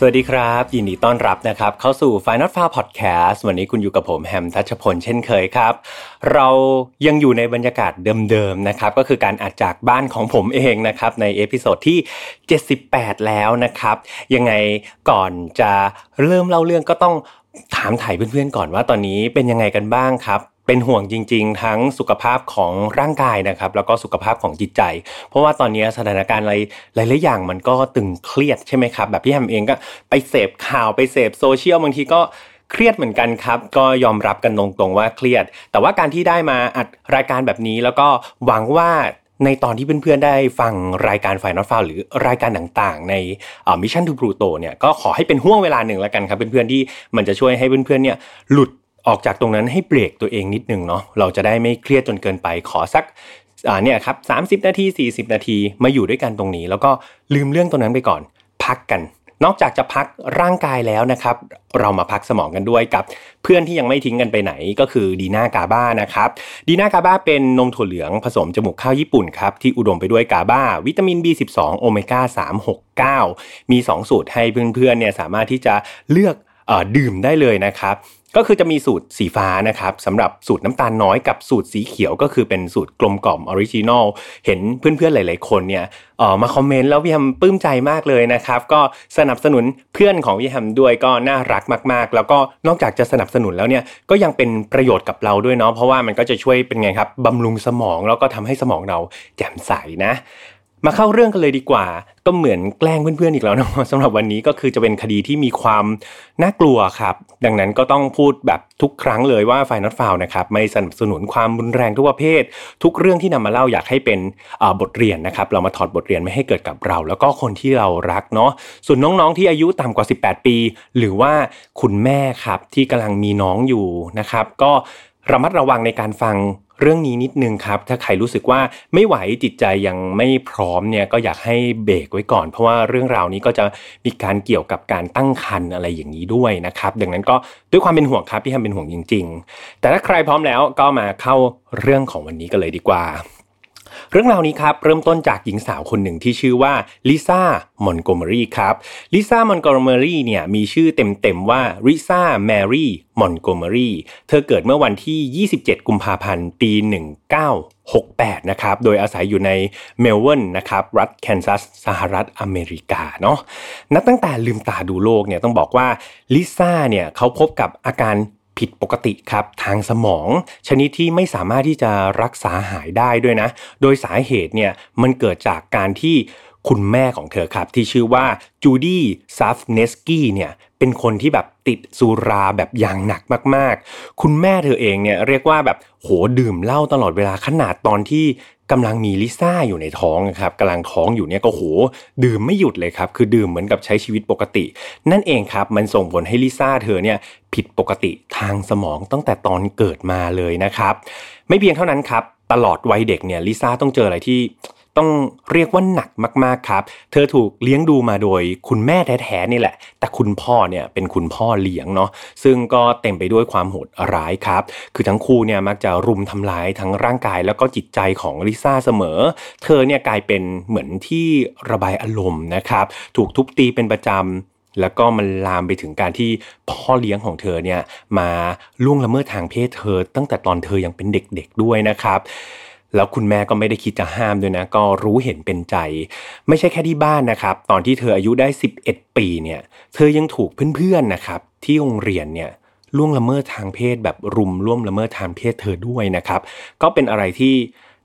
สวัสดีครับ ยินดีต้อนรับนะครับ เข้าสู่ Final f a r Podcast วันนี้คุณอยู่กับผมแฮมทัชพลเช่นเคยครับ เรายังอยู่ในบรรยากาศเดิมๆนะครับ ก็คือการอัดจากบ้านของผมเองนะครับ ใน episode ที่ 78 แล้วนะครับ ยังไงก่อนจะเริ่มเล่าเรื่องก็ต้องถามไถ่เพื่อนๆก่อนว่าตอนนี้เป็นยังไงกันบ้างครับ เป็นห่วงจริง ๆ ทั้งสุขภาพของร่างกายนะครับ แล้วก็สุขภาพของจิตใจ เพราะว่าตอนนี้สถานการณ์อะไรหลายๆอย่างมันก็ตึงเครียดใช่ไหมครับ แบบพี่แฮมเองก็ไปเสพข่าวไปเสพโซเชียลบางทีก็เครียดเหมือนกันครับ ก็ยอมรับกันตรงๆว่าเครียด แต่ว่าการที่ได้มาอัดรายการแบบนี้ แล้วก็หวังว่าในตอนที่เพื่อนๆได้ฟังรายการ File Not Found หรือรายการต่างๆ ใน Mission To Pluto เนี่ยก็ขอให้เป็นห้วงเวลาหนึ่งแล้วกันครับเพื่อนๆที่มันจะช่วยให้เพื่อนๆเนี่ยหลุด ออกจากตรงนั้นให้เบรกตัวเองนิดนึงเนาะเราจะได้ไม่เครียดจนเกินไปขอสักอ่าเนี่ยครับ30นาที 40 นาทีมาอยู่ด้วยกันตรงนี้ แล้วก็ลืมเรื่องตรงนั้นไปก่อน พักกัน นอกจากจะพักร่างกายแล้วนะครับ เรามาพักสมองกันด้วยกับ เพื่อนที่ยังไม่ทิ้งกันไปไหนก็คือดีน่ากาบ้านะครับดีน่ากาบ้าเป็นนมถั่วเหลืองผสมจมูกข้าวญี่ปุ่นครับที่อุดมไปด้วย GABA วิตามิน B12 โอเมก้า369 มี 2 สูตรให้เพื่อนๆเนี่ยสามารถที่จะเลือกอดื่มได้เลยนะครับก็คือจะมีสูตรสีฟ้านะครับสำหรับสูตรน้ำตาลน้อยกับสูตรสีเขียวก็คือเป็นสูตรกลมกล่อม originalเห็นเพื่อนๆหลาย ๆ คนเนี่ยออมาคอมเมนต์แล้วพี่แฮมปลื้มใจมากเลยนะครับ ก็สนับสนุนเพื่อนของพี่แฮมด้วยก็น่ารักมาก ๆ แล้วก็นอกจากจะสนับสนุนแล้วเนี่ยก็ยังเป็นประโยชน์กับเราด้วยเนาะเพราะว่ามันก็จะช่วยเป็นไงครับบำรุงสมองแล้วก็ทำให้สมองเราแจ่มใสนะ มาเข้าเรื่องกันเลยดีกว่า ก็เหมือนแกล้งเพื่อนๆอีกแล้วนะสำหรับวันนี้ก็คือจะเป็นคดีที่มีความน่ากลัวครับ ดังนั้นก็ต้องพูดแบบทุกครั้งเลยว่าฝ่ายนัดฟาวนะครับไม่สนับสนุนความรุนแรงทุกประเภท ทุกเรื่องที่นำมาเล่าอยากให้เป็นบทเรียนนะครับ เรามาถอดบทเรียนไม่ให้เกิดกับเรา แล้วก็คนที่เรารักเนาะส่วนน้องๆที่อายุต่ำกว่า 18 ปี หรือว่าคุณแม่ครับที่กำลังมีน้องอยู่นะครับ ก็ ระมัดระวังในการฟังเรื่องนี้นิดนึงครับ ถ้าใครรู้สึกว่าไม่ไหวจิตใจยังไม่พร้อมเนี่ยก็อยากให้เบรกไว้ก่อน เพราะว่าเรื่องราวนี้ก็จะมีการเกี่ยวกับการตั้งครรภ์อะไรอย่างนี้ด้วยนะครับ ดังนั้นก็ด้วยความเป็นห่วงครับที่ทำเป็นห่วงจริง ๆ แต่ถ้าใครพร้อมแล้วก็มาเข้าเรื่องของวันนี้กันเลยดีกว่า เรื่องราวนี้ครับเริ่มต้นจากหญิงสาวคนหนึ่งที่ชื่อว่าลิซ่ามอนโกเมอรี่ครับลิซ่ามอนโกเมอรี่เนี่ยมีชื่อเต็มๆว่าลิซ่าแมรี่มอนโกเมอรี่เธอเกิดเมื่อวันที่ 27 กุมภาพันธ์ ปี 1968 นะครับ โดยอาศัยอยู่ในเมลเวิร์นนะครับ รัฐแคนซัส สหรัฐอเมริกาเนาะ นับตั้งแต่ลืมตาดูโลกเนี่ยต้องบอกว่าลิซ่าเนี่ยเขาพบกับอาการ ผิดปกติครับทางสมอง ชนิดที่ไม่สามารถที่จะรักษาหายได้ด้วยนะ โดยสาเหตุเนี่ยมันเกิดจากการที่คุณแม่ของเธอครับ ที่ชื่อว่าจูดี้ซัฟเนสกี้เนี่ยเป็นคนที่แบบติดสุราแบบอย่างหนักมาก ๆ คุณแม่เธอเองเนี่ยเรียกว่าแบบโหดื่มเหล้าตลอดเวลาขนาดตอนที่ กำลังมีลิซ่าอยู่ในท้องครับกำลังท้องอยู่เนี่ยก็โห ดื่มไม่หยุดเลยครับ คือดื่มเหมือนกับใช้ชีวิตปกติ นั่นเองครับมันส่งผลให้ลิซ่าเธอเนี่ยผิดปกติทางสมองตั้งแต่ตอนเกิดมาเลยนะครับ ไม่เพียงเท่านั้นครับตลอดวัยเด็กเนี่ยลิซ่าต้องเจออะไรที่ ต้องเรียกว่าหนักมากๆครับ เธอถูกเลี้ยงดูมาโดยคุณแม่แท้ๆนี่แหละ แต่คุณพ่อเนี่ยเป็นคุณพ่อเลี้ยงเนาะ ซึ่งก็เต็มไปด้วยความโหดร้ายครับ คือทั้งคู่เนี่ยมักจะรุมทำร้ายทั้งร่างกายแล้วก็จิตใจของลิซ่าเสมอ เธอเนี่ยกลายเป็นเหมือนที่ระบายอารมณ์นะครับ ถูกทุบตีเป็นประจำแล้วก็มันลามไปถึงการที่พ่อเลี้ยงของเธอเนี่ยมาล่วงละเมิดทางเพศเธอ ตั้งแต่ตอนเธอยังเป็นเด็กๆด้วยนะครับ แล้วคุณแม่ก็ไม่ได้คิดจะห้ามด้วยนะ ก็รู้เห็นเป็นใจ ไม่ใช่แค่ที่บ้านนะครับ ตอนที่เธออายุได้ 11 ปีเนี่ย เธอยังถูกเพื่อนๆนะครับ ที่โรงเรียนเนี่ยล่วงละเมิดทางเพศแบบรุมล่วงละเมิดทางเพศเธอด้วยนะครับ ก็เป็นอะไรที่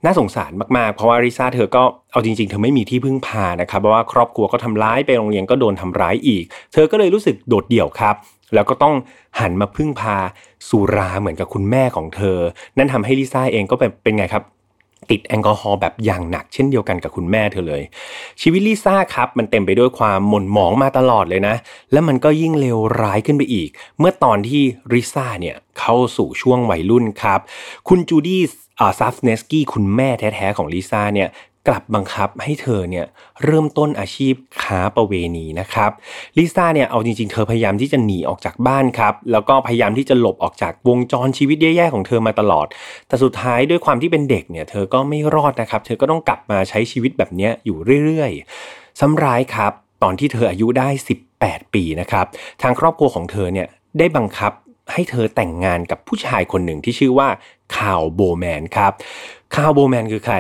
น่าสงสารมากๆ เพราะว่าริซ่าเธอก็เอาจริง ๆ เธอไม่มีที่พึ่งพานะครับเพราะว่าครอบครัวก็ทำร้ายไปโรงเรียนก็โดนทำร้ายอีก เธอก็เลยรู้สึกโดดเดี่ยวครับ แล้วก็ต้องหันมาพึ่งพาสุราเหมือนกับคุณแม่ของเธอ นั่นทำให้ลิซ่าเองก็เป็นเป็นไงครับ ติดแอลกอฮอล์แบบอย่างหนักเช่นเดียวกันกับคุณแม่เธอเลย ชีวิตลิซ่าครับ มันเต็มไปด้วยความหม่นหมองมาตลอดเลยนะ และมันก็ยิ่งเลวร้ายขึ้นไปอีก เมื่อตอนที่ลิซ่าเนี่ยเข้าสู่ช่วงวัยรุ่นครับ คุณจูดี้ซัฟเนสกี้คุณแม่แท้ๆของลิซ่าเนี่ย กลับบังคับให้เธอเนี่ยเริ่มต้นอาชีพค้าประเวณีนะครับลิซ่าเนี่ยเอาจริงๆ เธอพยายามที่จะหนีออกจากบ้านครับแล้วก็พยายามที่จะหลบออกจากวงจรชีวิตแย่ๆของเธอมาตลอด แต่สุดท้ายด้วยความที่เป็นเด็กเนี่ยเธอก็ไม่รอดนะครับเธอก็ต้องกลับมาใช้ชีวิตแบบนี้อยู่เรื่อยๆซ้ำร้ายครับตอนที่เธออายุได้ 18 ปีนะครับทางครอบครัวของเธอเนี่ยได้บังคับให้เธอแต่งงานกับผู้ชายคนหนึ่งที่ชื่อว่าคาร์ลโบแมนครับ คาร์ลโบแมนคือใคร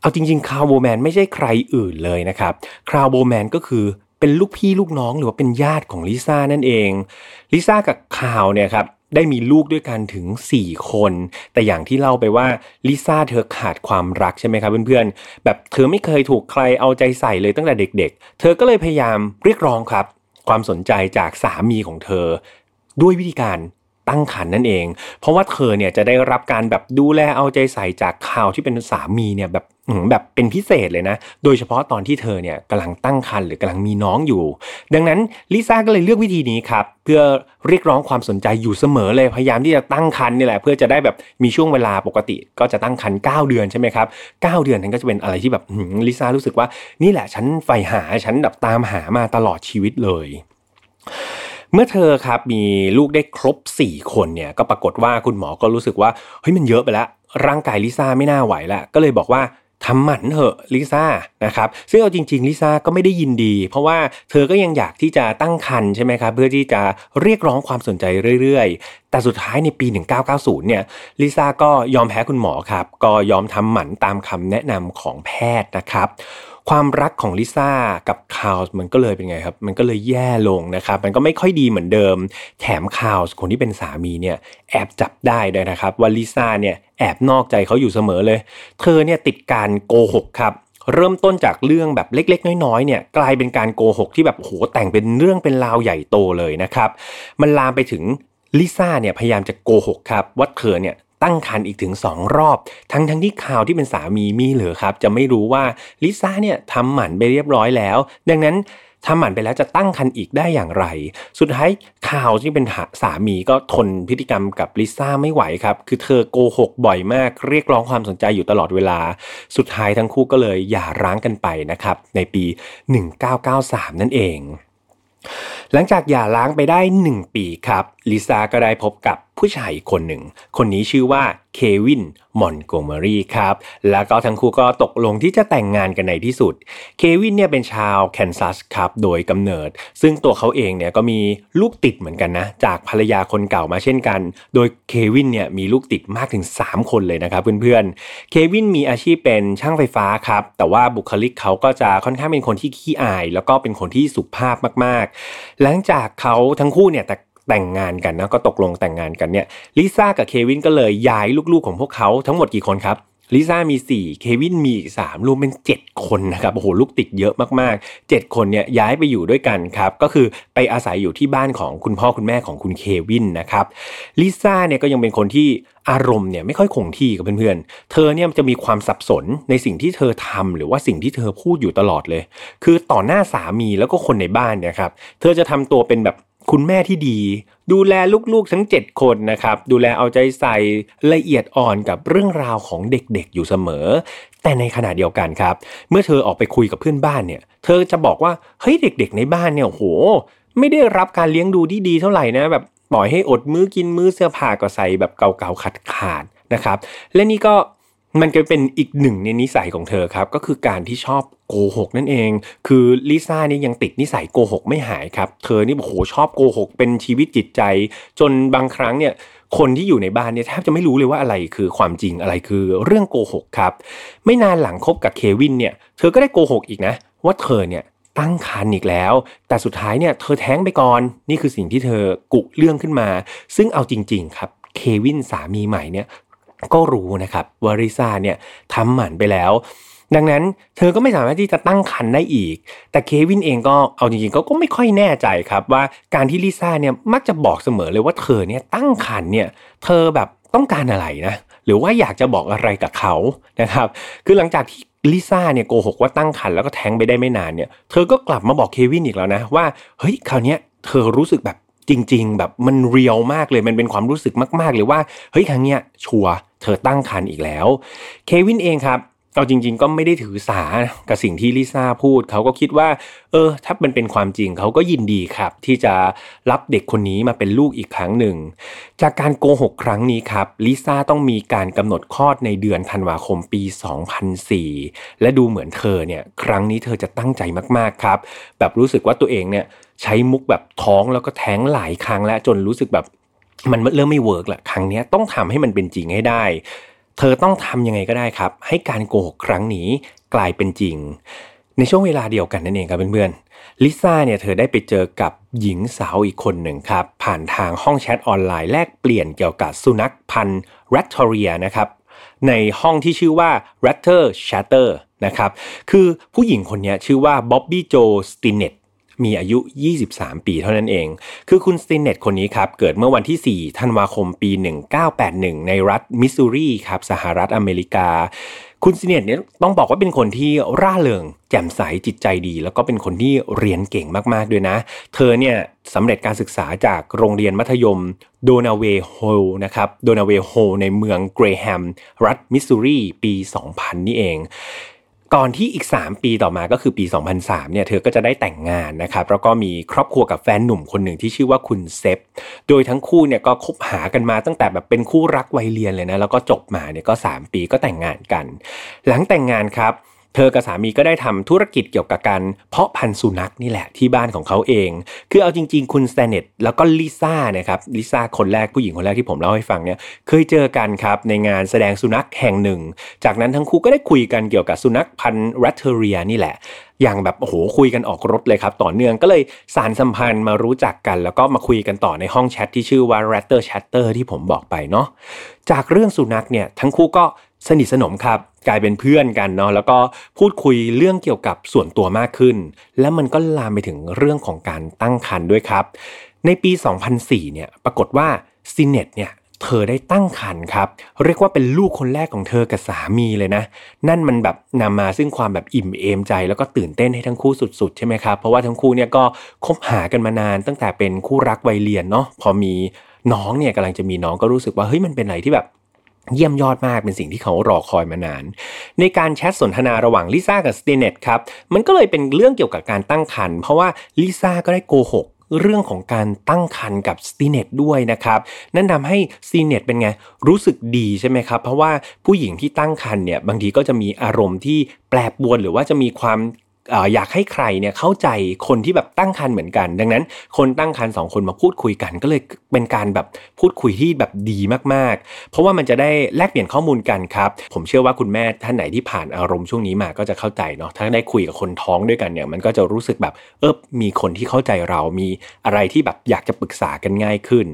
เอาจริงๆคาร์ลโบแมนไม่ใช่ใครอื่นเลยนะครับคาร์ลโบแมนก็คือเป็นลูกพี่ลูกน้องหรือว่าเป็นญาติของลิซ่านั่นเองลิซ่ากับคาร์ลเนี่ยครับได้มีลูกด้วยกันถึง 4 คน แต่อย่างที่เล่าไปว่าลิซ่าเธอขาดความรักใช่ไหมครับเพื่อนๆ แบบเธอไม่เคยถูกใครเอาใจใส่เลยตั้งแต่เด็กๆ เธอก็เลยพยายามเรียกร้องครับ ความสนใจจากสามีของเธอ ด้วยวิธีการ ตั้งครรภ์นั่นเอง เพราะว่าเธอเนี่ยจะได้รับการแบบดูแลเอาใจใส่จากข่าวที่เป็นสามีเนี่ยแบบแบบเป็นพิเศษเลยนะ โดยเฉพาะตอนที่เธอเนี่ยกำลังตั้งครรภ์หรือกำลังมีน้องอยู่ ดังนั้นลิซ่าก็เลยเลือกวิธีนี้ครับ เพื่อเรียกร้องความสนใจอยู่เสมอเลย พยายามที่จะตั้งครรภ์นี่แหละเพื่อจะได้แบบมีช่วงเวลาปกติ ก็จะตั้งครรภ์9เดือนใช่ไหมครับ9เดือนนั้นก็จะเป็นอะไรที่แบบลิซ่ารู้สึกว่านี่แหละฉันใฝ่หาฉันแบบตามหามาตลอดชีวิตเลย เมื่อเธอครับมีลูกได้ครบ 4 คนเนี่ยก็ปรากฏว่าคุณหมอก็รู้สึกว่าเฮ้ยมันเยอะไปแล้วร่างกายลิซ่าไม่น่าไหวแล้วก็เลยบอกว่าทำหมันเถอะลิซ่านะครับซึ่งเอาจริงๆลิซ่าก็ไม่ได้ยินดี เพราะว่าเธอก็ยังอยากที่จะตั้งครรภ์ใช่ไหมครับเพื่อที่จะเรียกร้องความสนใจเรื่อยๆ แต่สุดท้ายในปี 1990 เนี่ยลิซ่าก็ยอมแพ้คุณหมอครับ ก็ยอมทำหมันตามคำแนะนำของแพทย์นะครับความรักของลิซ่ากับคาร์ลมันก็เลยเป็นไงครับ มันก็เลยแย่ลงนะครับ มันก็ไม่ค่อยดีเหมือนเดิม แถมคาร์ลคนที่เป็นสามีเนี่ยแอบจับได้ด้วยนะครับ ว่าลิซ่าเนี่ยแอบนอกใจเขาอยู่เสมอเลย เธอเนี่ยติดการโกหกครับ เริ่มต้นจากเรื่องแบบเล็กๆ น้อยๆเนี่ยกลายเป็นการโกหกที่แบบโหแต่งเป็นเรื่องเป็นราวใหญ่โตเลยนะครับ มันลามไปถึง ลิซ่าเนี่ยพยายามจะโกหกครับว่าเธอเนี่ยตั้งครรภ์อีกถึง 2 รอบ ทั้งทั้งที่ข่าวที่เป็นสามีมีเหลือครับ จะไม่รู้ว่าลิซ่าเนี่ยทำหมันไปเรียบร้อยแล้ว ดังนั้นทำหมันไปแล้วจะตั้งครรภ์อีกได้อย่างไร สุดท้ายข่าวที่เป็นสามีก็ทนพฤติกรรมกับลิซ่าไม่ไหวครับ คือเธอโกหกบ่อยมาก เรียกร้องความสนใจอยู่ตลอดเวลา สุดท้ายทั้งคู่ก็เลยหย่าร้างกันไปนะครับ ในปี 1993 นั่นเอง หลังจากหย่าร้างไปได้ 1 ปีครับลิซ่าก็ได้พบกับ ผู้ชายคนหนึ่ง คนนี้ชื่อว่าเควินมอนโกเมอรี่ครับ แล้วก็ทั้งคู่ก็ตกลงที่จะแต่งงานกันในที่สุด เควินเนี่ยเป็นชาวแคนซัสครับ โดยกำเนิด ซึ่งตัวเขาเองเนี่ยก็มีลูกติดเหมือนกันนะ จากภรรยาคนเก่ามาเช่นกัน โดยเควินเนี่ยมีลูกติดมากถึง 3 คนเลยนะครับเพื่อนๆ เควินมีอาชีพเป็นช่างไฟฟ้าครับ แต่ว่าบุคลิกเขาก็จะค่อนข้างเป็นคนที่ขี้อาย แล้วก็เป็นคนที่สุภาพมากๆ หลังจากเขาทั้งคู่เนี่ยแต่ แต่งงานกันนะก็ตกลงแต่งงานกันเนี่ยลิซ่ากับเควินก็เลยย้ายลูกๆของพวกเขาทั้งหมดกี่คนครับลิซ่ามี 4 เควินมี3รวมเป็น 7 คนนะครับ โอ้โห ลูกติดเยอะมากๆ 7 คนเนี่ยย้ายไปอยู่ด้วยกันครับ ก็คือไปอาศัยอยู่ที่บ้านของคุณพ่อคุณแม่ของคุณเควินนะครับ ลิซ่าเนี่ยก็ยังเป็นคนที่อารมณ์เนี่ยไม่ค่อยคงที่ครับเพื่อนๆ เธอเนี่ยจะมีความสับสนในสิ่งที่เธอทำหรือว่าสิ่งที่เธอพูดอยู่ตลอดเลย คือต่อหน้าสามีแล้วก็คนในบ้านเนี่ยครับ เธอจะทำตัวเป็นแบบ คุณแม่ที่ดี ดูแลลูกๆทั้ง 7 คนนะครับ ดูแลเอาใจใส่ละเอียดอ่อนกับเรื่องราวของเด็กๆอยู่เสมอ แต่ในขณะเดียวกันครับ เมื่อเธอออกไปคุยกับเพื่อนบ้านเนี่ย เธอจะบอกว่าเฮ้ยเด็กๆในบ้านเนี่ยโห ไม่ได้รับการเลี้ยงดูที่ดีเท่าไหร่นะแบบปล่อยให้อดมื้อกินมื้อเสื้อผ้าก็ใส่แบบเก่าๆขาดๆนะครับ และนี่ก็มันก็เป็นอีกหนึ่งในนิสัยของเธอครับ ก็คือการที่ชอบ โกหกนั่นเอง คือลิซ่านี่ยังติดนิสัยโกหกไม่หายครับ เธอนี่โอ้โหชอบโกหกเป็นชีวิตจิตใจ จนบางครั้งเนี่ยคนที่อยู่ในบ้านเนี่ยแทบจะไม่รู้เลยว่าอะไรคือความจริงอะไรคือเรื่องโกหกครับ ไม่นานหลังคบกับเควินเนี่ยเธอก็ได้โกหกอีกนะ ว่าเธอเนี่ยตั้งครรภ์อีกแล้ว แต่สุดท้ายเนี่ยเธอแท้งไปก่อน นี่คือสิ่งที่เธอกุเรื่องขึ้นมา ซึ่งเอาจริง ๆ ครับ เควินสามีใหม่เนี่ยก็รู้นะครับว่าริซ่าเนี่ยทำหมันไปแล้ว ดังนั้นเธอก็ไม่สามารถที่จะตั้งครรภ์ได้อีก แต่เควินเองก็เอาจริงๆก็ไม่ค่อยแน่ใจครับว่าการที่ลิซ่าเนี่ยมักจะบอกเสมอเลยว่าเธอเนี่ยตั้งครรภ์เนี่ยเธอแบบต้องการอะไรนะ หรือว่าอยากจะบอกอะไรกับเขานะครับ คือหลังจากที่ลิซ่าเนี่ยโกหกว่าตั้งครรภ์แล้วก็แท้งไปได้ไม่นานเนี่ย เธอก็กลับมาบอกเควินอีกแล้วนะว่าเฮ้ยคราวนี้เธอรู้สึกแบบจริง ๆ แบบมันเรียลมากเลยมันเป็นความรู้สึกมากๆเลยว่าเฮ้ยครั้งเนี้ยชัวเธอตั้งครรภ์อีกแล้ว เควินเองครับ เอาจริง ๆ ก็ไม่ได้ถือสากับสิ่งที่ลิซ่าพูด เขาก็คิดว่า เออ ถ้ามันเป็นความจริงเขาก็ยินดีครับ ที่จะรับเด็กคนนี้มาเป็นลูกอีกครั้งหนึ่ง จากการโกหกครั้งนี้ครับลิซ่าต้องมีการกำหนดคลอดในเดือนธันวาคมปี 2004 และดูเหมือนเธอเนี่ย ครั้งนี้เธอจะตั้งใจมากๆครับ แบบรู้สึกว่าตัวเองเนี่ยใช้มุกแบบท้องแล้วก็แท้งหลายครั้งแล้วจนรู้สึกแบบมันเริ่มไม่ work ละครั้งนี้ต้องทำให้มันเป็นจริงให้ได้ เธอต้องทำยังไงก็ได้ครับ ให้การโกหกครั้งนี้กลายเป็นจริง ในช่วงเวลาเดียวกันนั่นเองครับเพื่อนๆลิซ่าเนี่ยเธอได้ไปเจอกับหญิงสาวอีกคนหนึ่งครับ ผ่านทางห้องแชทออนไลน์แลกเปลี่ยนเกี่ยวกับสุนัขพันธุ์ Rat Terrier นะครับในห้องที่ชื่อว่า Ratter Shatter นะครับ คือผู้หญิงคนนี้ชื่อว่าบ๊อบบี้โจสตินเนต มีอายุ 23 ปีเท่านั้นเอง คือคุณสตินเนตคนนี้ครับเกิดเมื่อวันที่ 4 ธันวาคมปี 1981 ในรัฐมิสซูรีครับสหรัฐอเมริกา คุณสตินเนตเนี่ยต้องบอกว่าเป็นคนที่ร่าเริง แจ่มใสจิตใจดี แล้วก็เป็นคนที่เรียนเก่งมากๆด้วยนะ เธอเนี่ยสำเร็จการศึกษาจากโรงเรียนมัธยมโดนาเวโฮนะครับโดนาเวโฮในเมืองเกรแฮม รัฐมิสซูรีปี 2000 นี่เอง ก่อนที่อีก 3 ปีต่อมาก็คือปี 2003 เนี่ยเธอก็จะได้แต่งงานนะครับแล้วก็มีครอบครัวกับแฟนหนุ่มคนหนึ่งที่ชื่อว่าคุณเซฟโดยทั้งคู่เนี่ยก็คบหากันมาตั้งแต่แบบเป็นคู่รักวัยเรียนเลยนะแล้วก็จบมาเนี่ยก็ 3 ปีก็แต่งงานกัน หลังแต่งงานครับ เธอกับสามีก็ได้ทำธุรกิจเกี่ยวกับการเพาะพันธุ์สุนัขนี่แหละที่บ้านของเขาเอง คือเอาจริง ๆ คุณสแตนเนตแล้วก็ลิซ่านะครับลิซ่าคนแรกผู้หญิงคนแรกที่ผมเล่าให้ฟังเนี่ยเคยเจอกันครับในงานแสดงสุนัขแห่งหนึ่ง จากนั้นทั้งคู่ก็ได้คุยกันเกี่ยวกับสุนัขพันธุ์รัตเทเรียนี่แหละ อย่างแบบโอ้โหคุยกันออกรถเลยครับ ต่อเนื่องก็เลยสารสัมพันธ์มารู้จักกัน แล้วก็มาคุยกันต่อในห้องแชทที่ชื่อว่า Ratter Chatter ที่ผมบอกไปเนาะจากเรื่องสุนัขเนี่ยทั้งคู่ก็สนิทสนมครับกลายเป็นเพื่อนกันเนาะแล้วก็พูดคุยเรื่องเกี่ยวกับส่วนตัวมากขึ้น แล้วมันก็ลามไปถึงเรื่องของการตั้งครรภ์ด้วยครับ ในปี 2004 เนี่ยปรากฏว่าซีเนตเนี่ย เธอได้ตั้งครรภ์ครับ เรียกว่าเป็นลูกคนแรกของเธอกับสามีเลยนะ นั่นมันแบบนำมาซึ่งความแบบอิ่มเอมใจ แล้วก็ตื่นเต้นให้ทั้งคู่สุดๆ ใช่ไหมครับ เพราะว่าทั้งคู่เนี่ยก็คบหากันมานานตั้งแต่เป็นคู่รักวัยเรียนเนาะพอมีน้องเนี่ยกำลังจะมีน้องก็รู้สึกว่าเฮ้ยมันเป็นอะไรที่แบบเยี่ยมยอดมากเป็นสิ่งที่เขารอคอยมานาน ในการแชทสนทนาระหว่างลิซ่ากับสตีเนตครับ มันก็เลยเป็นเรื่องเกี่ยวกับการตั้งครรภ์เพราะว่าลิซ่าก็ได้โกหก เรื่องของการตั้งครรภ์กับสตีเนตด้วยนะครับ นั่นทาให้สตีเนตเป็นไง รู้สึกดีใช่ไหมครับ เพราะว่าผู้หญิงที่ตั้งครรภ์เนี่ยบางทีก็จะมีอารมณ์ที่แปรปวนหรือว่าจะมีความ อยากให้ใครเนี่ยเข้าใจคนที่แบบตั้งคันเหมือนกัน ดังนั้นคนตั้งคันสองคนมาพูดคุยกัน ก็เลยเป็นการแบบพูดคุยที่แบบดีมากๆ เพราะว่ามันจะได้แลกเปลี่ยนข้อมูลกันครับ ผมเชื่อว่าคุณแม่ท่านไหนที่ผ่านอารมณ์ช่วงนี้มาก็จะเข้าใจเนาะถ้าได้คุยกับคนท้องด้วยกันเนี่ยมันก็จะรู้สึกแบบเออมีคนที่เข้าใจเรามีอะไรที่แบบอยากจะปรึกษากันง่ายขึ้น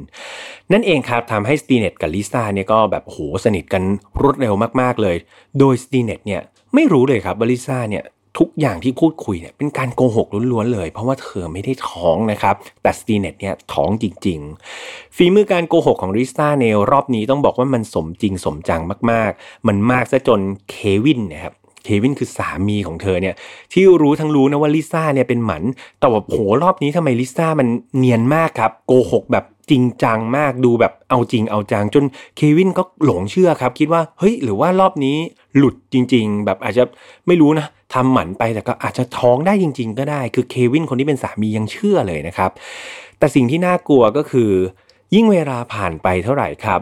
นั่นเองครับทำให้สตีเน็ตกับลิซ่าเนี่ยก็แบบโหสนิทกันรวดเร็วมากๆเลย โดยสตีเน็ตเนี่ยไม่รู้เลยครับว่าลิซ่าเนี่ย ทุกอย่างที่พูดคุยเนี่ยเป็นการโกหกล้วนๆเลย เพราะว่าเธอไม่ได้ท้องนะครับ แต่สตินเน็ตเนี่ยท้องจริงๆ ฝีมือการโกหกของลิซ่าในรอบนี้ต้องบอกว่ามันสมจริงสมจังมากๆ มันมากซะจนเควินนะครับเควินคือสามีของเธอเนี่ยที่รู้ทั้งรู้นะว่าลิซ่าเนี่ยเป็นหมัน แต่ว่าโหรอบนี้ทำไมลิซ่ามันเนียนมากครับ โกหกแบบ จริงจังมากดูแบบเอาจริงเอาจังจนเควินก็หลงเชื่อครับ คิดว่าเฮ้ยหรือว่ารอบนี้หลุดจริง ๆ แบบอาจจะไม่รู้นะทำหมันไปแต่ก็อาจจะท้องได้จริง ๆ ก็ได้ คือเควินคนที่เป็นสามียังเชื่อเลยนะครับ แต่สิ่งที่น่ากลัวก็คือ ยิ่งเวลาผ่านไปเท่าไหร่ครับ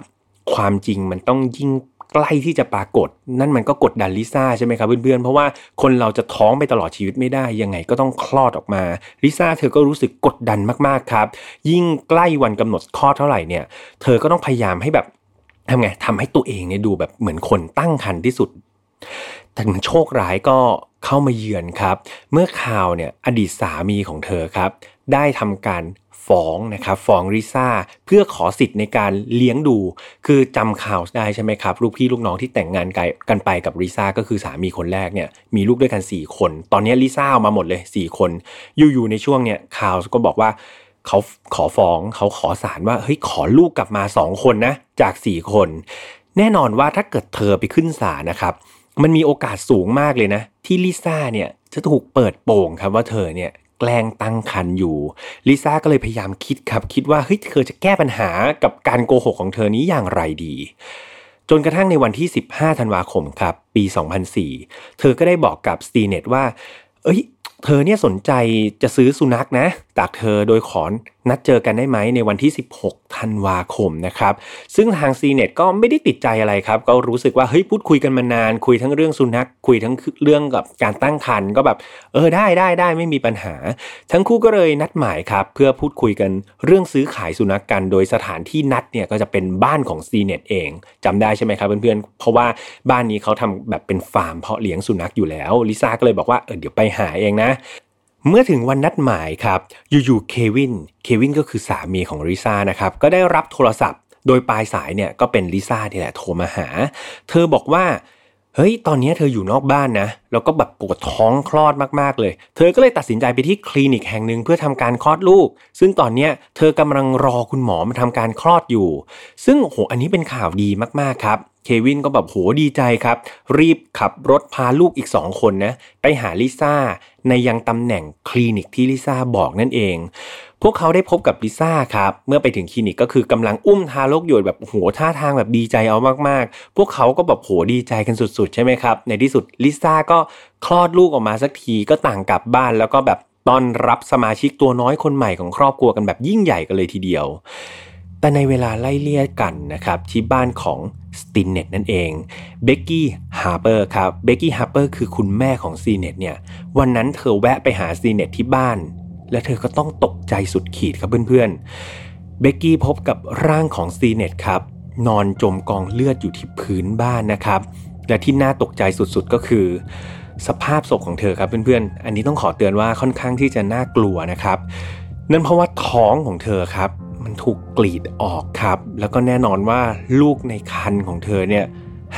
ความจริงมันต้องยิ่ง ใกล้ที่จะปรากฏ นั่นมันก็กดดันลิซ่าใช่ไหมครับเพื่อนๆ เพราะว่าคนเราจะท้องไปตลอดชีวิตไม่ได้ยังไงก็ต้องคลอดออกมาลิซ่าเธอก็รู้สึกกดดันมากๆครับ ยิ่งใกล้วันกำหนดคลอดเท่าไหร่เนี่ย เธอก็ต้องพยายามให้แบบทำไงทำให้ตัวเองเนี่ยดูแบบเหมือนคนตั้งครรภ์ที่สุดแต่โชคร้ายก็เข้ามาเยือนครับ เมื่อข่าวเนี่ยอดีตสามีของเธอครับ ได้ทำการ ฟ้องนะครับฟ้องริซ่าเพื่อขอสิทธิ์ในการเลี้ยงดู คือจำข่าวได้ใช่ไหมครับลูกพี่ลูกน้องที่แต่งงานกันไปกับริซ่าก็คือสามีคนแรกเนี่ยมีลูกด้วยกัน 4 คน ตอนนี้ริซ่ามาหมดเลย 4 คน อยู่ๆในช่วงเนี่ยข่าวก็บอกว่าเขาขอฟ้องเขาขอศาลว่าเฮ้ยขอลูกกลับมา 2 คนนะจาก 4 คน แน่นอนว่าถ้าเกิดเธอไปขึ้นศาลนะครับมันมีโอกาสสูงมากเลยนะ ที่ลิซ่าเนี่ยจะถูกเปิดโป่งครับว่าเธอเนี่ย แกล้งตั้งคันอยู่ลิซ่าก็เลยพยายามคิดครับ คิดว่าเฮ้ยเธอจะแก้ปัญหากับการโกหกของเธอนี้อย่างไรดี จนกระทั่งในวันที่ 15 ธันวาคมครับ ปี 2004 เธอก็ได้บอกกับสตีเน็ตว่า เอ้ย เธอเนี่ยสนใจจะซื้อสุนัขนะ จากเธอโดยขอน นัดเจอกันได้ไหมในวันที่ 16 ธันวาคมนะครับ ซึ่งทางซีเน็ตก็ไม่ได้ติดใจอะไรครับ ก็รู้สึกว่าเฮ้ยพูดคุยกันมานาน คุยทั้งเรื่องสุนัข คุยทั้งเรื่องกับการตั้งครรภ์ก็แบบ เออได้ได้ได้ไม่มีปัญหา ทั้งคู่ก็เลยนัดหมายครับ เพื่อพูดคุยกันเรื่องซื้อขายสุนัขกกัน โดยสถานที่นัดเนี่ยก็จะเป็นบ้านของซีเน็ตเองจำได้ใช่ไหมครับเพื่อนๆ เพราะว่าบ้านนี้เขาทำแบบเป็นฟาร์มเพาะเลี้ยงสุนัขอยู่แล้วลิซ่าก็เลยบอกว่าเออเดี๋ยวไปหาเองนะ เมื่อถึงวันนัดหมายครับอยู่ๆเควินเควินก็คือสามีของลิซ่านะครับก็ได้รับโทรศัพท์ โดยปลายสายเนี่ยก็เป็นลิซ่าที่แหละโทรมาหา เธอบอกว่า เฮ้ย ตอนนี้เธออยู่นอกบ้านนะ แล้วก็แบบปวดท้องคลอดมากๆเลย เธอก็เลยตัดสินใจไปที่คลินิกแห่งหนึ่งเพื่อทำการคลอดลูก ซึ่งตอนนี้เธอกำลังรอคุณหมอมาทำการคลอดอยู่ ซึ่งโห อันนี้เป็นข่าวดีมากๆครับ เควินก็แบบโหดีใจครับ รีบขับรถพาลูกอีกสองคนนะ ไปหาลิซ่าในยังตำแหน่งคลินิกที่ลิซ่าบอกนั่นเอง พวกเขาได้พบกับลิซ่าครับเมื่อไปถึงคลินิกก็คือกำลังอุ้มทารกอยู่แบบโหท่าทางแบบดีใจเอามากๆ พวกเขาก็แบบโหดีใจกันสุดๆ ใช่ไหมครับ ในที่สุดลิซ่าก็คลอดลูกออกมาสักทีก็ต่างกลับบ้านแล้วก็แบบต้อนรับสมาชิกตัวน้อยคนใหม่ของครอบครัวกันแบบยิ่งใหญ่กันเลยทีเดียว แต่ในเวลาไล่เลี่ยกันนะครับที่บ้านของสตินเน็ตนั่นเองเบกกี้ฮาร์เปอร์ครับเบกกี้ฮาร์เปอร์คือคุณแม่ของสตินเน็ตเนี่ยวันนั้นเธอแวะไปหาสตินเน็ตที่บ้าน และเธอก็ต้องตกใจสุดขีดครับเพื่อนๆ เบกกี้พบกับร่างของสตินเน็ตครับ นอนจมกองเลือดอยู่ที่พื้นบ้านนะครับ และที่น่าตกใจสุดๆก็คือ สภาพศพของเธอครับเพื่อนๆ อันนี้ต้องขอเตือนว่าค่อนข้างที่จะน่ากลัวนะครับ นั่นเพราะว่าท้องของเธอครับมันถูกกรีดออกครับ แล้วก็แน่นอนว่าลูกในคันของเธอเนี่ย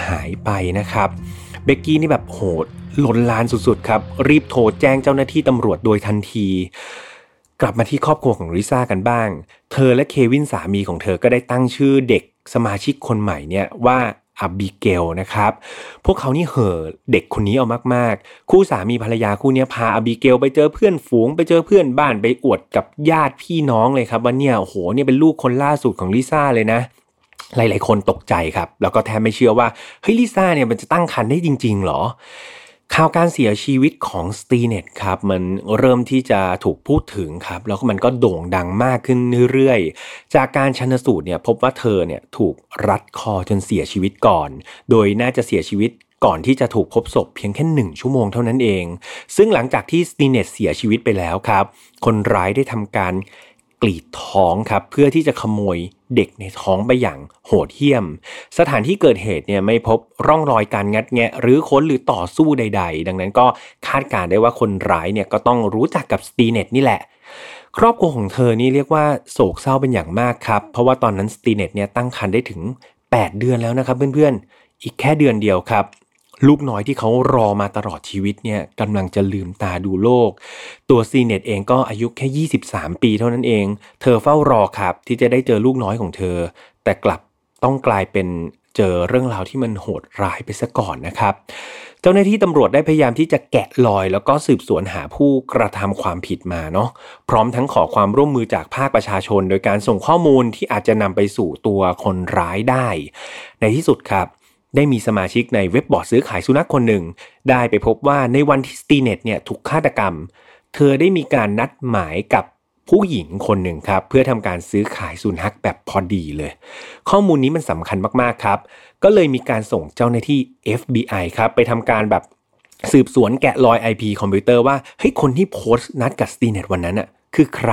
หายไปนะครับ เบกกี้นี่แบบโหดหลนลานสุดๆครับ รีบโทรแจ้งเจ้าหน้าที่ตำรวจโดยทันที กลับมาที่ครอบครัวของริซ่ากันบ้าง เธอและเควินสามีของเธอก็ได้ตั้งชื่อเด็กสมาชิกคนใหม่เนี่ยว่าอับบิเกลนะครับ พวกเขานี่เห่อเด็กคนนี้เอามากๆ คู่สามีภรรยาคู่นี้พาอับบิเกลไปเจอเพื่อนฝูง ไปเจอเพื่อนบ้านไปอวดกับญาติพี่น้องเลยครับว่าเนี่ยโหเนี่ยเป็นลูกคนล่าสุดของลิซ่าเลยนะ หลายๆ คนตกใจครับ แล้วก็แทบไม่เชื่อว่า เฮ้ยลิซ่าเนี่ยมันจะตั้งครรภ์ได้จริง ๆ หรอ ข่าวการเสียชีวิตของสตีเน็ตครับ มันเริ่มที่จะถูกพูดถึงครับ แล้วก็มันก็โด่งดังมากขึ้นเรื่อยๆ จากการชันสูตรเนี่ยพบว่าเธอเนี่ยถูกรัดคอจนเสียชีวิตก่อน โดยน่าจะเสียชีวิตก่อนที่จะถูกพบศพเพียงแค่หนึ่งชั่วโมงเท่านั้นเอง ซึ่งหลังจากที่สตีเน็ตเสียชีวิตไปแล้วครับ คนร้ายได้ทำการ กรีดท้องครับเพื่อที่จะขโมยเด็กในท้องไปอย่างโหดเหี้ยม สถานที่เกิดเหตุเนี่ยไม่พบร่องรอยการงัดแงะ หรือค้นหรือต่อสู้ใด ๆ ดังนั้นก็คาดการได้ว่าคนร้ายเนี่ยก็ต้องรู้จักกับสตีเน็ตนี่แหละ ครอบครัวของเธอนี่เรียกว่าโศกเศร้าเป็นอย่างมากครับเพราะว่าตอนนั้นสตีเน็ตเนี่ยตั้งครรภ์ได้ถึง 8 เดือนแล้วนะครับเพื่อนๆอีกแค่เดือนเดียวครับ ลูกน้อยที่เขารอมาตลอดชีวิตเนี่ยกำลังจะลืมตาดูโลก ตัวซีเน็ตเองก็อายุแค่ 23 ปีเท่านั้นเอง เธอเฝ้ารอครับที่จะได้เจอลูกน้อยของเธอ แต่กลับต้องกลายเป็นเจอเรื่องราวที่มันโหดร้ายไปซะก่อนนะครับ เจ้าหน้าที่ตำรวจได้พยายามที่จะแกะรอย แล้วก็สืบสวนหาผู้กระทำความผิดมาเนาะพร้อมทั้งขอความร่วมมือจากภาคประชาชน โดยการส่งข้อมูลที่อาจจะนำไปสู่ตัวคนร้ายได้ ในที่สุดครับ ได้มีสมาชิกในเว็บบอร์ดซื้อขายสุนัขคนหนึ่ง ได้ไปพบว่าในวันที่สตีเน็ตเนี่ยถูกฆาตกรรม เธอได้มีการนัดหมายกับผู้หญิงคนหนึ่งครับเพื่อทำการซื้อขายสุนัขแบบพอดีเลย ข้อมูลนี้มันสำคัญมากๆครับ ก็เลยมีการส่งเจ้าหน้าที่ FBI ครับไปทำการแบบสืบสวนแกะรอย IP คอมพิวเตอร์ว่าเฮ้ยคนที่โพสต์นัดกับสตีเน็ตวันนั้นอะ คือใคร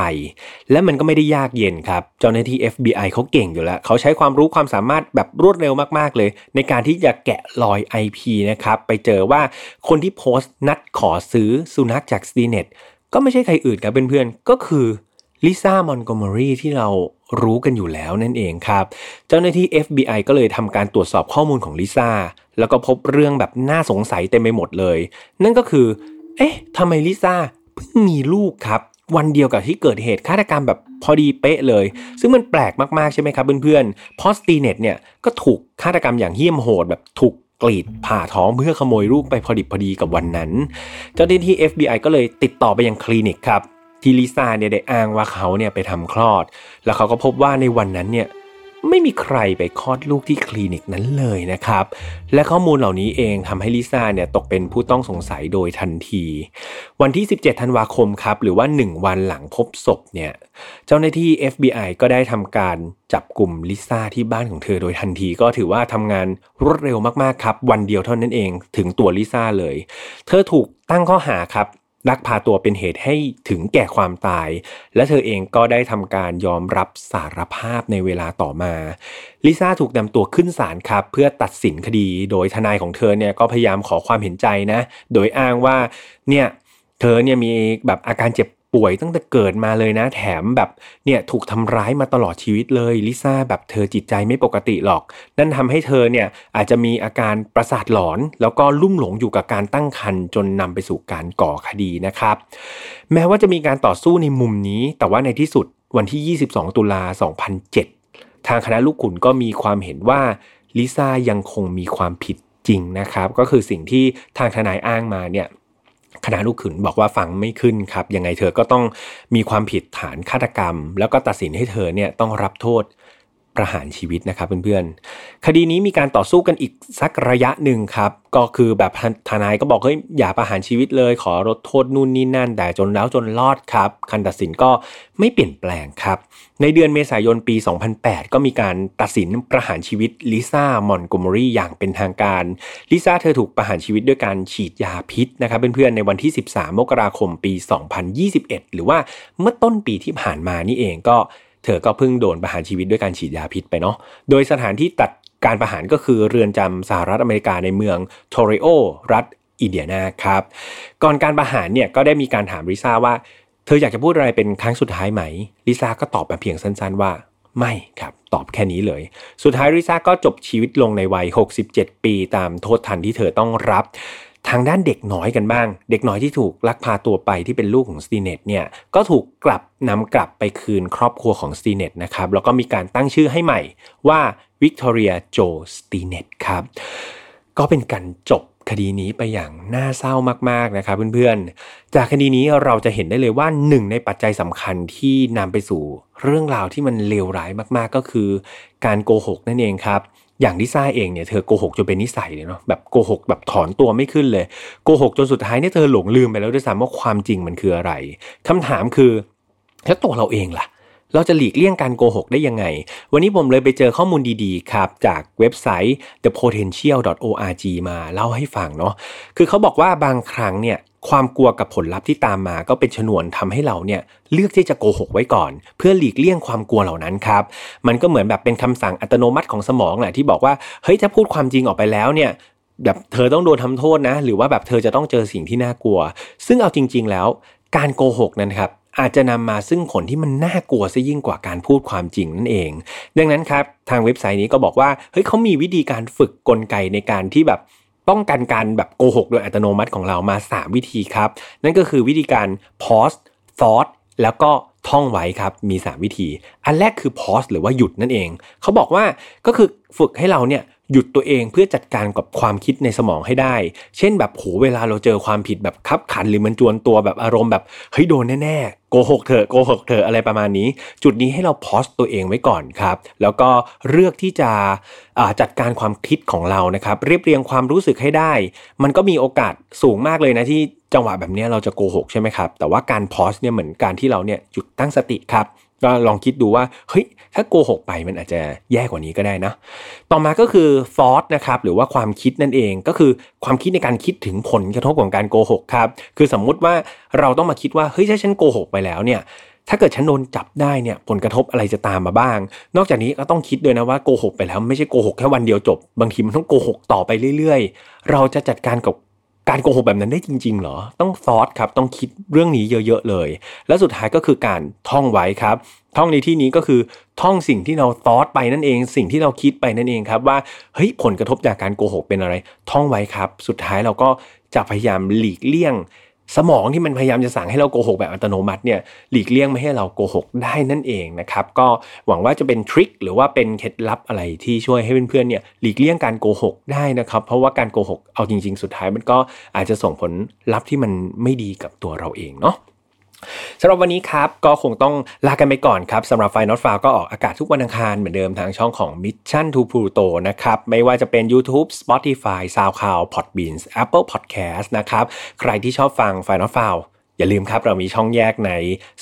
และมันก็ไม่ได้ยากเย็นครับ เจ้าหน้าที่ FBI เขาเก่งอยู่แล้ว เขาใช้ความรู้ความสามารถแบบรวดเร็วมากๆเลย ในการที่จะแกะรอย IP นะครับ ไปเจอว่าคนที่โพสต์นัดขอซื้อสุนัขจากสตีเน็ตก็ไม่ใช่ใครอื่นครับเพื่อนๆ ก็คือลิซ่ามอนโกเมอรีที่เรารู้กันอยู่แล้วนั่นเองครับ เจ้าหน้าที่ FBI ก็เลยทำการตรวจสอบข้อมูลของลิซ่าแล้วก็พบเรื่องแบบน่าสงสัยเต็มไปหมดเลย นั่นก็คือ เอ๊ะทำไมลิซ่าเพิ่งมีลูกครับ วันเดียวกับที่เกิดเหตุฆาตกรรมแบบพอดีเป๊ะเลย ซึ่งมันแปลกมากๆใช่ไหมครับเพื่อนๆเพราะสตีเน็ตเนี่ยก็ถูกฆาตกรรมอย่างเหี้ยมโหดแบบถูกกรีดผ่าท้องเพื่อขโมยลูกไปพอดิบพอดีกับวันนั้น เจ้าหน้าที่ FBI ก็เลยติดต่อไปยังคลินิกครับที่ลิซ่าเนี่ยได้อ้างว่าเขาเนี่ยไปทำคลอด แล้วเขาก็พบว่าในวันนั้นเนี่ย ไม่มีใครไปคลอดลูกที่คลินิกนั้นเลยนะครับ และข้อมูลเหล่านี้เองทำให้ลิซ่าเนี่ยตกเป็นผู้ต้องสงสัยโดยทันที วันที่ 17 ธันวาคมครับ หรือว่า 1 วันหลังพบศพเนี่ยเจ้าหน้าที่ FBI ก็ได้ทำการจับกลุ่มลิซ่าที่บ้านของเธอโดยทันทีก็ถือว่าทำงานรวดเร็วมากๆครับ วันเดียวเท่านั้นเองถึงตัวลิซ่าเลย เธอถูกตั้งข้อหาครับ ลักพาตัวเป็นเหตุให้ถึงแก่ความตาย และเธอเองก็ได้ทำการยอมรับสารภาพในเวลาต่อมา ลิซ่าถูกนำตัวขึ้นศาลครับ เพื่อตัดสินคดี โดยทนายของเธอเนี่ยก็พยายามขอความเห็นใจนะ โดยอ้างว่าเนี่ยเธอเนี่ยมีแบบอาการเจ็บ ป่วยตั้งแต่เกิดมาเลยนะ แถมแบบเนี่ยถูกทำร้ายมาตลอดชีวิตเลยลิซ่าแบบเธอจิตใจไม่ปกติหรอก นั่นทำให้เธอเนี่ยอาจจะมีอาการประสาทหลอน แล้วก็ลุ่มหลงอยู่กับการตั้งครรภ์จนนำไปสู่การก่อคดีนะครับ แม้ว่าจะมีการต่อสู้ในมุมนี้ แต่ว่าในที่สุดวันที่ 22 ตุลา 2007 ทางคณะลูกขุนก็มีความเห็นว่าลิซ่ายังคงมีความผิดจริงนะครับ ก็คือสิ่งที่ทางทนายอ้างมาเนี่ย คณะลูกขุนบอกว่าฟังไม่ขึ้นครับ ยังไงเธอก็ต้องมีความผิดฐานฆาตกรรม แล้วก็ตัดสินให้เธอเนี่ยต้องรับโทษ ประหารชีวิตนะครับเพื่อนๆ คดีนี้มีการต่อสู้กันอีกสักระยะหนึ่งครับ ก็คือแบบทนายก็บอกเฮ้ยอย่าประหารชีวิตเลย ขอลดโทษนู่นนี่นั่น แต่จนแล้วจนรอดครับคันตัดสินก็ไม่เปลี่ยนแปลงครับ ในเดือนเมษายนปี 2008 ก็มีการตัดสินประหารชีวิตลิซ่ามอนโกมอรี่อย่างเป็นทางการลิซ่าเธอถูกประหารชีวิตด้วยการฉีดยาพิษนะครับเพื่อนๆในวันที่ 13 มกราคมปี 2021 หรือว่าเมื่อต้นปีที่ผ่านมานี่เองก็ ธอก็เพิ่งโดนประหารชีวิตด้วยการฉีดยาพิษไปเนาะ โดยสถานที่ตัดการประหารก็คือเรือนจำสหรัฐอเมริกาในเมืองโทริโอรัฐอินเดียนาครับ ก่อนการประหารเนี่ยก็ได้มีการถามลิซ่าว่า เธออยากจะพูดอะไรเป็นครั้งสุดท้ายไหมลิซ่าก็ตอบมาเพียงสั้นๆว่าไม่ครับ ตอบแค่นี้เลย สุดท้ายลิซ่าก็จบชีวิตลงในวัย 67 ปีตามโทษทัณฑ์ที่เธอต้องรับ ทางด้านเด็กน้อยกันบ้าง เด็กน้อยที่ถูกลักพาตัวไปที่เป็นลูกของสตินเน็ตเนี่ยก็ถูกกลับนำกลับไปคืนครอบครัวของสตินเน็ตนะครับแล้วก็มีการตั้งชื่อให้ใหม่ว่าวิกตอเรียโจสตินเน็ตครับก็เป็นการจบคดีนี้ไปอย่างน่าเศร้ามากๆนะครับเพื่อนๆ จากคดีนี้เราจะเห็นได้เลยว่าหนึ่งในปัจจัยสำคัญที่นำไปสู่เรื่องราวที่มันเลวร้ายมากๆก็คือ การโกหกนั่นเองครับ อย่างลิซ่าเองเนี่ยเธอโกหกจนเป็นนิสัยเลยเนาะแบบโกหกแบบถอนตัวไม่ขึ้นเลยโกหกจนสุดท้ายเนี่ยเธอหลงลืมไปแล้วด้วยซ้ำว่าความจริงมันคืออะไรคำถามคือแล้วตัวเราเองล่ะเราจะหลีกเลี่ยงการโกหกได้ยังไง วันนี้ผมเลยไปเจอข้อมูลดีๆ ครับ จากเว็บไซต์ thepotential.org มาเล่าให้ฟังเนาะ คือเขาบอกว่าบางครั้งเนี่ย ความกลัวกับผลลัพธ์ที่ตามมาก็เป็นชนวนทำให้เราเนี่ยเลือกที่จะโกหกไว้ก่อน เพื่อหลีกเลี่ยงความกลัวเหล่านั้นครับ มันก็เหมือนแบบเป็นคำสั่งอัตโนมัติของสมองแหละที่บอกว่าเฮ้ยถ้าพูดความจริงออกไปแล้วเนี่ยแบบเธอต้องโดนทำโทษนะ หรือว่าแบบเธอจะต้องเจอสิ่งที่น่ากลัว ซึ่งเอาจริง ๆ แล้ว การโกหกนั้นครับอาจจะนำมาซึ่งผลที่มันน่ากลัวซะยิ่งกว่าการพูดความจริงนั่นเอง ดังนั้นครับทางเว็บไซต์นี้ก็บอกว่าเฮ้ยเขามีวิธีการฝึกกลไกในการที่แบบ ป้องกันการแบบโกหกโดยอัตโนมัติของเรามา 3 วิธีครับ นั่นก็คือวิธีการ pause thought แล้วก็ท่องไว้ครับ มี 3 วิธี อันแรกคือ pause หรือว่าหยุดนั่นเอง เขาบอกว่าก็คือฝึกให้เราเนี่ย หยุดตัวเองเพื่อจัดการกับความคิดในสมองให้ได้ เช่นแบบโหเวลาเราเจอความผิดแบบคับขันหรือมันจวนตัวแบบอารมณ์แบบเฮ้ยโดนแน่ๆโกหกเถอะโกหกเถอะอะไรประมาณนี้ จุดนี้ให้เราพอสตัวเองไว้ก่อนครับ แล้วก็เลือกที่จะจัดการความคิดของเรานะครับ เรียบเรียงความรู้สึกให้ได้ มันก็มีโอกาสสูงมากเลยนะที่จังหวะแบบนี้เราจะโกหกใช่ไหมครับ แต่ว่าการพอสเนี่ยเหมือนการที่เราเนี่ยหยุดตั้งสติครับ ก็ลองคิดดูว่าเฮ้ยถ้าโกหกไปมันอาจจะแย่กว่านี้ก็ได้นะ ต่อมาก็คือฟอสนะครับหรือว่าความคิดนั่นเองก็คือความคิดในการคิดถึงผลกระทบของการโกหกครับคือสมมุติว่าเราต้องมาคิดว่าเฮ้ยถ้าฉันโกหกไปแล้วเนี่ยถ้าเกิดฉันโดนจับได้เนี่ยผลกระทบอะไรจะตามมาบ้าง นอกจากนี้ก็ต้องคิดด้วยนะว่าโกหกไปแล้วไม่ใช่โกหกแค่วันเดียวจบ บางทีมันต้องโกหกต่อไปเรื่อยๆ เราจะจัดการกับ การโกหกแบบนั้นได้จริง ๆ เหรอ ต้องซอสครับ ต้องคิดเรื่องนี้เยอะๆเลย และสุดท้ายก็คือการท่องไว้ครับ ท่องในที่นี้ก็คือท่องสิ่งที่เราซอสไปนั่นเอง สิ่งที่เราคิดไปนั่นเองครับว่า เฮ้ย ผลกระทบจากการโกหกเป็นอะไร ท่องไว้ครับ สุดท้ายเราก็จะพยายามหลีกเลี่ยง สมองที่มันพยายามจะสั่งให้เราโกหกแบบอัตโนมัติเนี่ยหลีกเลี่ยงไม่ให้เราโกหกได้นั่นเองนะครับก็หวังว่าจะเป็นทริคหรือว่าเป็นเคล็ดลับอะไรที่ช่วยให้เพื่อนๆเนี่ยหลีกเลี่ยงการโกหกได้นะครับ เพราะว่าการโกหกเอาจริง ๆ สุดท้ายมันก็อาจจะส่งผลลัพธ์ที่มันไม่ดีกับตัวเราเองเนาะ สำหรับวันนี้ครับ ก็คงต้องลากันไปก่อนครับสำหรับไฟนอตฟาวก็ออกอากาศทุกวันอังคารเหมือนเดิมทางช่องของ Mission to Pluto นะครับ ไม่ว่าจะเป็น YouTube Spotify SoundCloud Podbeans Apple Podcast นะครับ ใครที่ชอบฟังไฟนอตฟาว อย่าลืมครับ เรามีช่องแยกใน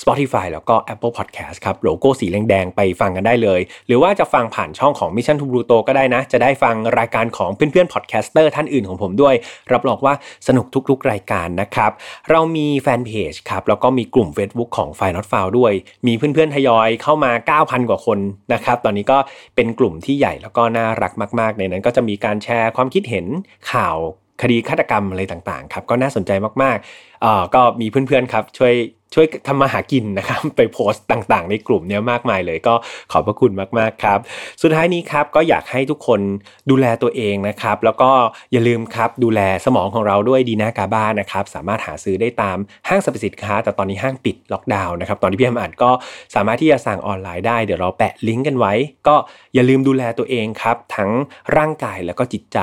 Spotify แล้วก็ Apple Podcast ครับโลโก้สีแดงๆไปฟังกันได้เลย หรือว่าจะฟังผ่านช่องของ Mission to Pluto ก็ได้นะ จะได้ฟังรายการของเพื่อนๆ podcaster ท่านอื่นของผมด้วย รับรองว่าสนุกทุกๆรายการนะครับ เรามีแฟนเพจครับแล้วก็มีกลุ่ม Facebook ของ f i Not f o u ด้วย มีเพื่อนๆทยอยเข้ามา 9,000 กว่าคนนะครับตอนนี้ก็เป็นกลุ่มที่ใหญ่แล้วก็น่ารักมาก ๆ ในนั้นก็จะมีการแชร์ความคิดเห็นข่าว คดีฆาตกรรมอะไรต่างๆครับก็น่าสนใจมากๆเอ่อก็มีเพื่อนๆครับช่วยช่วยทำมาหากินนะครับไปโพสต์ต่างๆ ในกลุ่มเนี้ยมากมายเลยก็ขอบพระคุณมากๆครับ สุดท้ายนี้ครับก็อยากให้ทุกคนดูแลตัวเองนะครับ แล้วก็อย่าลืมครับดูแลสมองของเราด้วยดีนากาบ้านะครับสามารถหาซื้อได้ตามห้างสรรพสินค้า แต่ตอนนี้ห้างปิดล็อกดาวน์นะครับตอนที่พี่แอมอ่านก็สามารถที่จะสั่งออนไลน์ได้เดี๋ยวเราแปะลิงก์กันไว้ ก็อย่าลืมดูแลตัวเองครับทั้งร่างกายแล้วก็จิตใจ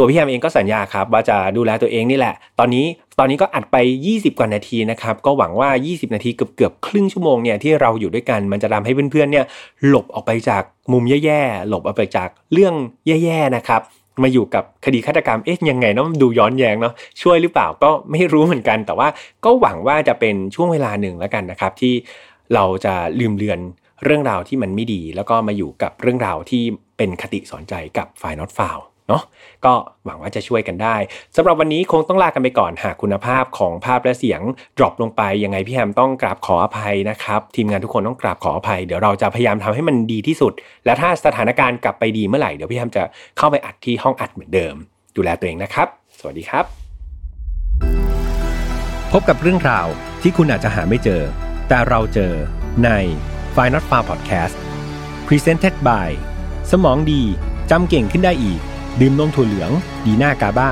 ตัวพี่แฮมเองก็สัญญาครับว่าจะดูแลตัวเองนี่แหละ ตอนนี้ตอนนี้ก็อัดไป 20 กว่านาทีนะครับ ก็หวังว่า 20 นาทีเกือบเกือบครึ่งชั่วโมงเนี่ยที่เราอยู่ด้วยกันมันจะทำให้เพื่อนๆเนี่ยหลบออกไปจากมุมแย่ๆหลบออกไปจากเรื่องแย่ๆนะครับมาอยู่กับคดีฆาตกรรม เอ๊ะ ยังไงเนาะดูย้อนแย้งเนาะ ช่วยหรือเปล่าก็ไม่รู้เหมือนกัน แต่ว่าก็หวังว่าจะเป็นช่วงเวลาหนึ่งแล้วกันนะครับ ที่เราจะลืมเลือนเรื่องราวที่มันไม่ดี แล้วก็มาอยู่กับเรื่องราวที่เป็นคติสอนใจกับฝ่ายนอตฟาว เนาะก็หวังว่าจะช่วยกันได้สำหรับวันนี้คงต้องลากันไปก่อนหากคุณภาพของภาพและเสียงดรอปลงไปยังไงพี่แฮมต้องกราบขออภัยนะครับทีมงานทุกคนต้องกราบขออภัยเดี๋ยวเราจะพยายามทำให้มันดีที่สุด และถ้าสถานการณ์กลับไปดีเมื่อไหร่เดี๋ยวพี่แฮมจะเข้าไปอัดที่ห้องอัดเหมือนเดิม ดูแลตัวเองนะครับ สวัสดีครับ พบกับเรื่องราวที่คุณอาจจะหาไม่เจอ แต่เราเจอใน f i n a l f a r Podcast Presented by สมองดีจำเก่งขึ้นได้อีก ดื่มนมถั่วเหลือง ดีน่ากาบ้า